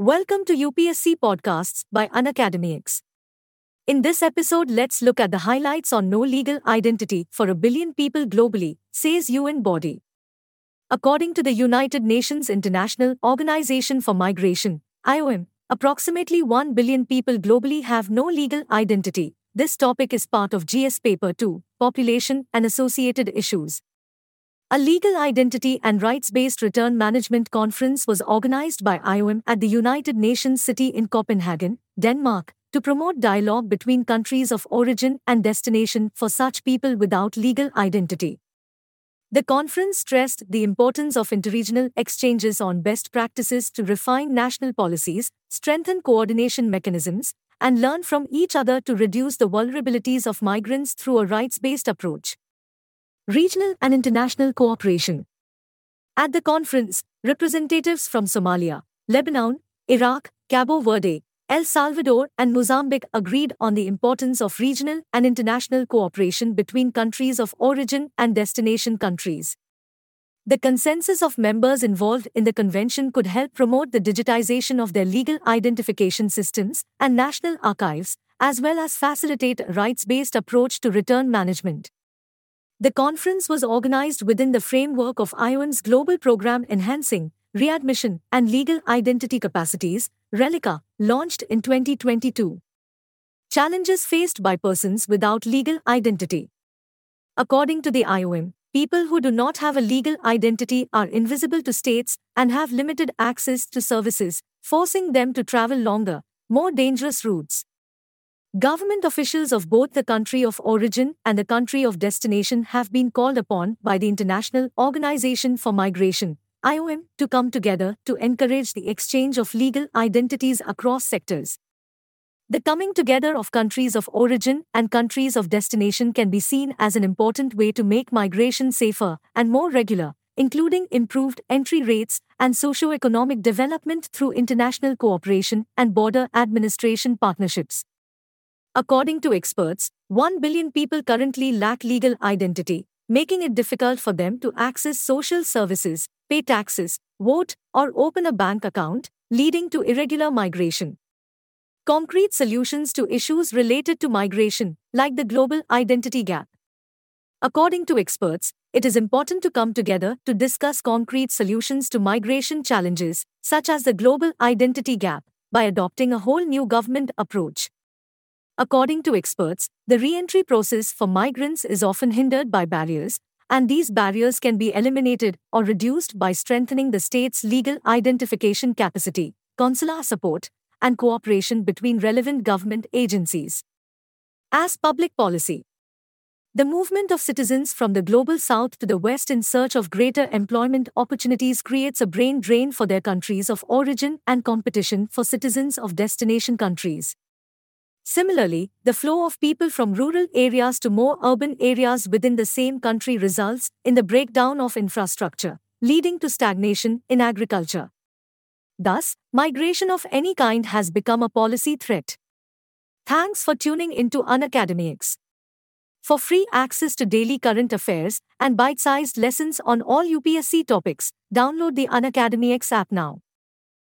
Welcome to UPSC Podcasts by Unacademy. In this episode, let's look at the highlights on no legal identity for a billion people globally, says UN body. According to the United Nations International Organization for Migration, IOM, approximately 1 billion people globally have no legal identity. This topic is part of GS Paper 2, Population and Associated Issues. A legal identity and rights based return management conference was organized by IOM at the United Nations City in Copenhagen, Denmark, to promote dialogue between countries of origin and destination for such people without legal identity. The conference stressed the importance of interregional exchanges on best practices to refine national policies, strengthen coordination mechanisms, and learn from each other to reduce the vulnerabilities of migrants through a rights based approach. Regional and international cooperation. At the conference, representatives from Somalia, Lebanon, Iraq, Cabo Verde, El Salvador, and Mozambique agreed on the importance of regional and international cooperation between countries of origin and destination countries. The consensus of members involved in the convention could help promote the digitization of their legal identification systems and national archives, as well as facilitate a rights based approach to return management. The conference was organized within the framework of IOM's global program Enhancing Readmission and Legal Identity Capacities, RELICA, launched in 2022. Challenges faced by persons without legal identity. According to the IOM, people who do not have a legal identity are invisible to states and have limited access to services, forcing them to travel longer, more dangerous routes. Government officials of both the country of origin and the country of destination have been called upon by the International Organization for Migration, IOM, to come together to encourage the exchange of legal identities across sectors. The coming together of countries of origin and countries of destination can be seen as an important way to make migration safer and more regular, including improved entry rates and socio-economic development through international cooperation and border administration partnerships. According to experts, 1 billion people currently lack legal identity, making it difficult for them to access social services, pay taxes, vote, or open a bank account, leading to irregular migration. Concrete solutions to issues related to migration, like the global identity gap. According to experts, it is important to come together to discuss concrete solutions to migration challenges, such as the global identity gap, by adopting a whole new government approach. According to experts, the re-entry process for migrants is often hindered by barriers, and these barriers can be eliminated or reduced by strengthening the state's legal identification capacity, consular support, and cooperation between relevant government agencies. As public policy, the movement of citizens from the global south to the west in search of greater employment opportunities creates a brain drain for their countries of origin and competition for citizens of destination countries. Similarly, the flow of people from rural areas to more urban areas within the same country results in the breakdown of infrastructure, leading to stagnation in agriculture. Thus, migration of any kind has become a policy threat. Thanks for tuning into Unacademy. For free access to daily current affairs and bite sized lessons on all UPSC topics, download the Unacademy app now.